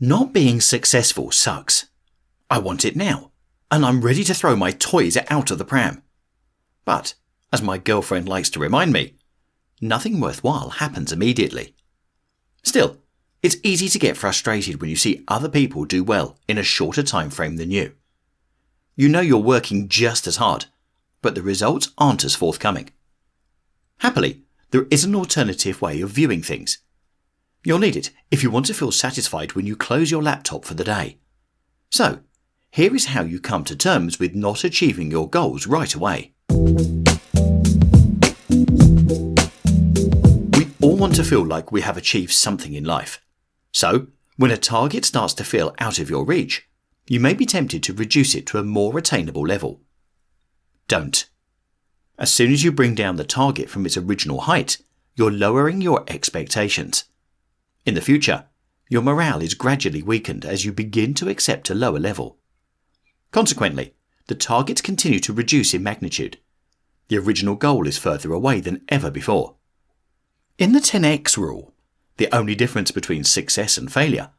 Not being successful sucks. I want it now, and I'm ready to throw my toys out of the pram. But, as my girlfriend likes to remind me, nothing worthwhile happens immediately. Still, it's easy to get frustrated when you see other people do well in a shorter time frame than you. You know you're working just as hard, but the results aren't as forthcoming. Happily, there is an alternative way of viewing things. You'll need it if you want to feel satisfied when you close your laptop for the day. So, here is how you come to terms with not achieving your goals right away. We all want to feel like we have achieved something in life. So, when a target starts to feel out of your reach, you may be tempted to reduce it to a more attainable level. Don't. As soon as you bring down the target from its original height, you're lowering your expectations. In the future, your morale is gradually weakened as you begin to accept a lower level. Consequently, the targets continue to reduce in magnitude. The original goal is further away than ever before. In the 10x rule, the only difference between success and failure,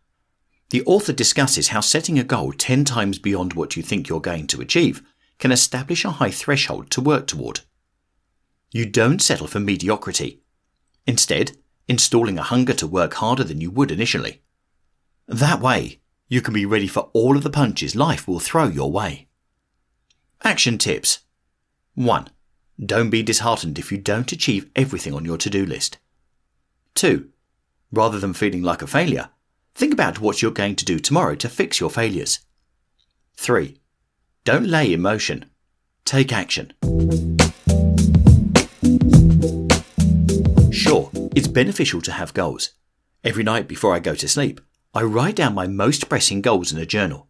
the author discusses how setting a goal 10 times beyond what you think you're going to achieve can establish a high threshold to work toward. You don't settle for mediocrity. Instead, installing a hunger to work harder than you would initially. That way, you can be ready for all of the punches life will throw your way. Action tips 1. Don't be disheartened if you don't achieve everything on your to do list. 2. Rather than feeling like a failure, think about what you're going to do tomorrow to fix your failures. 3. Don't lay emotion. Take action. Sure, it's beneficial to have goals. Every night before I go to sleep, I write down my most pressing goals in a journal.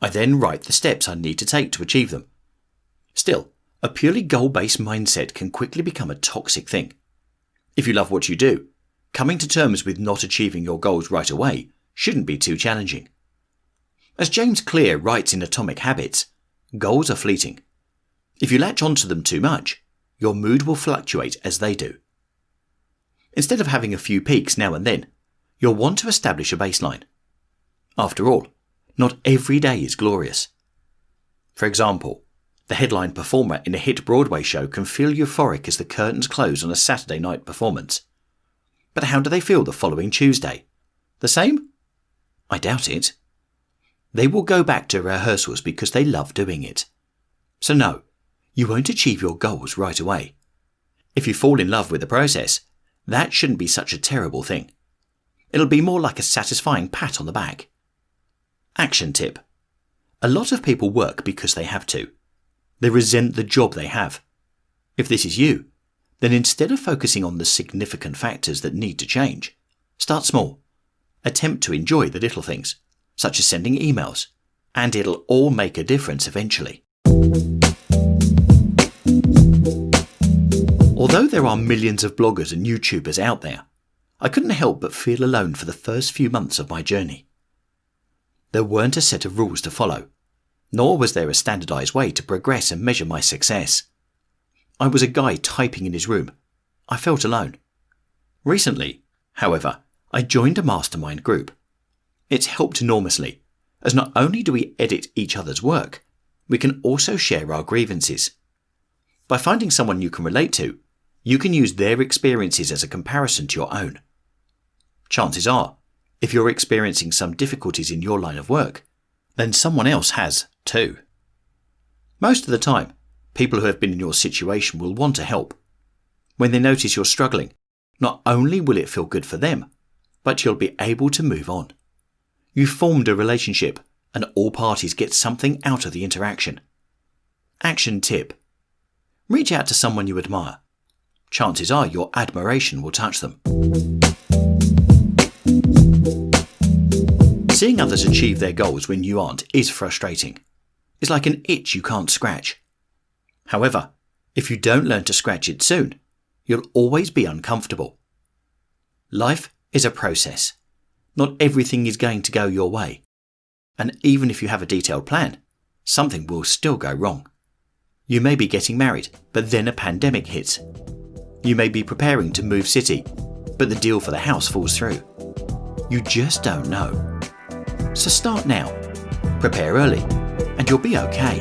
I then write the steps I need to take to achieve them. Still, a purely goal based mindset can quickly become a toxic thing. If you love what you do, coming to terms with not achieving your goals right away shouldn't be too challenging. As James Clear writes in Atomic Habits, goals are fleeting. If you latch onto them too much, your mood will fluctuate as they do. Instead of having a few peaks now and then, you'll want to establish a baseline. After all, not every day is glorious. For example, the headline performer in a hit Broadway show can feel euphoric as the curtains close on a Saturday night performance. But how do they feel the following Tuesday? The same? I doubt it. They will go back to rehearsals because they love doing it. So, no, you won't achieve your goals right away. If you fall in love with the process, that shouldn't be such a terrible thing. It'll be more like a satisfying pat on the back. Action tip. A lot of people work because they have to. They resent the job they have. If this is you, then instead of focusing on the significant factors that need to change, start small. Attempt to enjoy the little things, such as sending emails, and it'll all make a difference eventually. Although there are millions of bloggers and YouTubers out there, I couldn't help but feel alone for the first few months of my journey. There weren't a set of rules to follow, nor was there a standardized way to progress and measure my success. I was a guy typing in his room. I felt alone. Recently, however, I joined a mastermind group. It's helped enormously, as not only do we edit each other's work, we can also share our grievances. By finding someone you can relate to, you can use their experiences as a comparison to your own. Chances are, if you're experiencing some difficulties in your line of work, then someone else has too. Most of the time, people who have been in your situation will want to help. When they notice you're struggling, not only will it feel good for them, but you'll be able to move on. You've formed a relationship, and all parties get something out of the interaction. Action tip Reach out to someone you admire chances are your admiration will touch them. Seeing others achieve their goals when you aren't is frustrating. It's like an itch you can't scratch. However, if you don't learn to scratch it soon, you'll always be uncomfortable. Life is a process. Not everything is going to go your way. And even if you have a detailed plan, something will still go wrong. You may be getting married, but then a pandemic hits you may be preparing to move city, but the deal for the house falls through. You just don't know. So start now. Prepare early, and you'll be okay.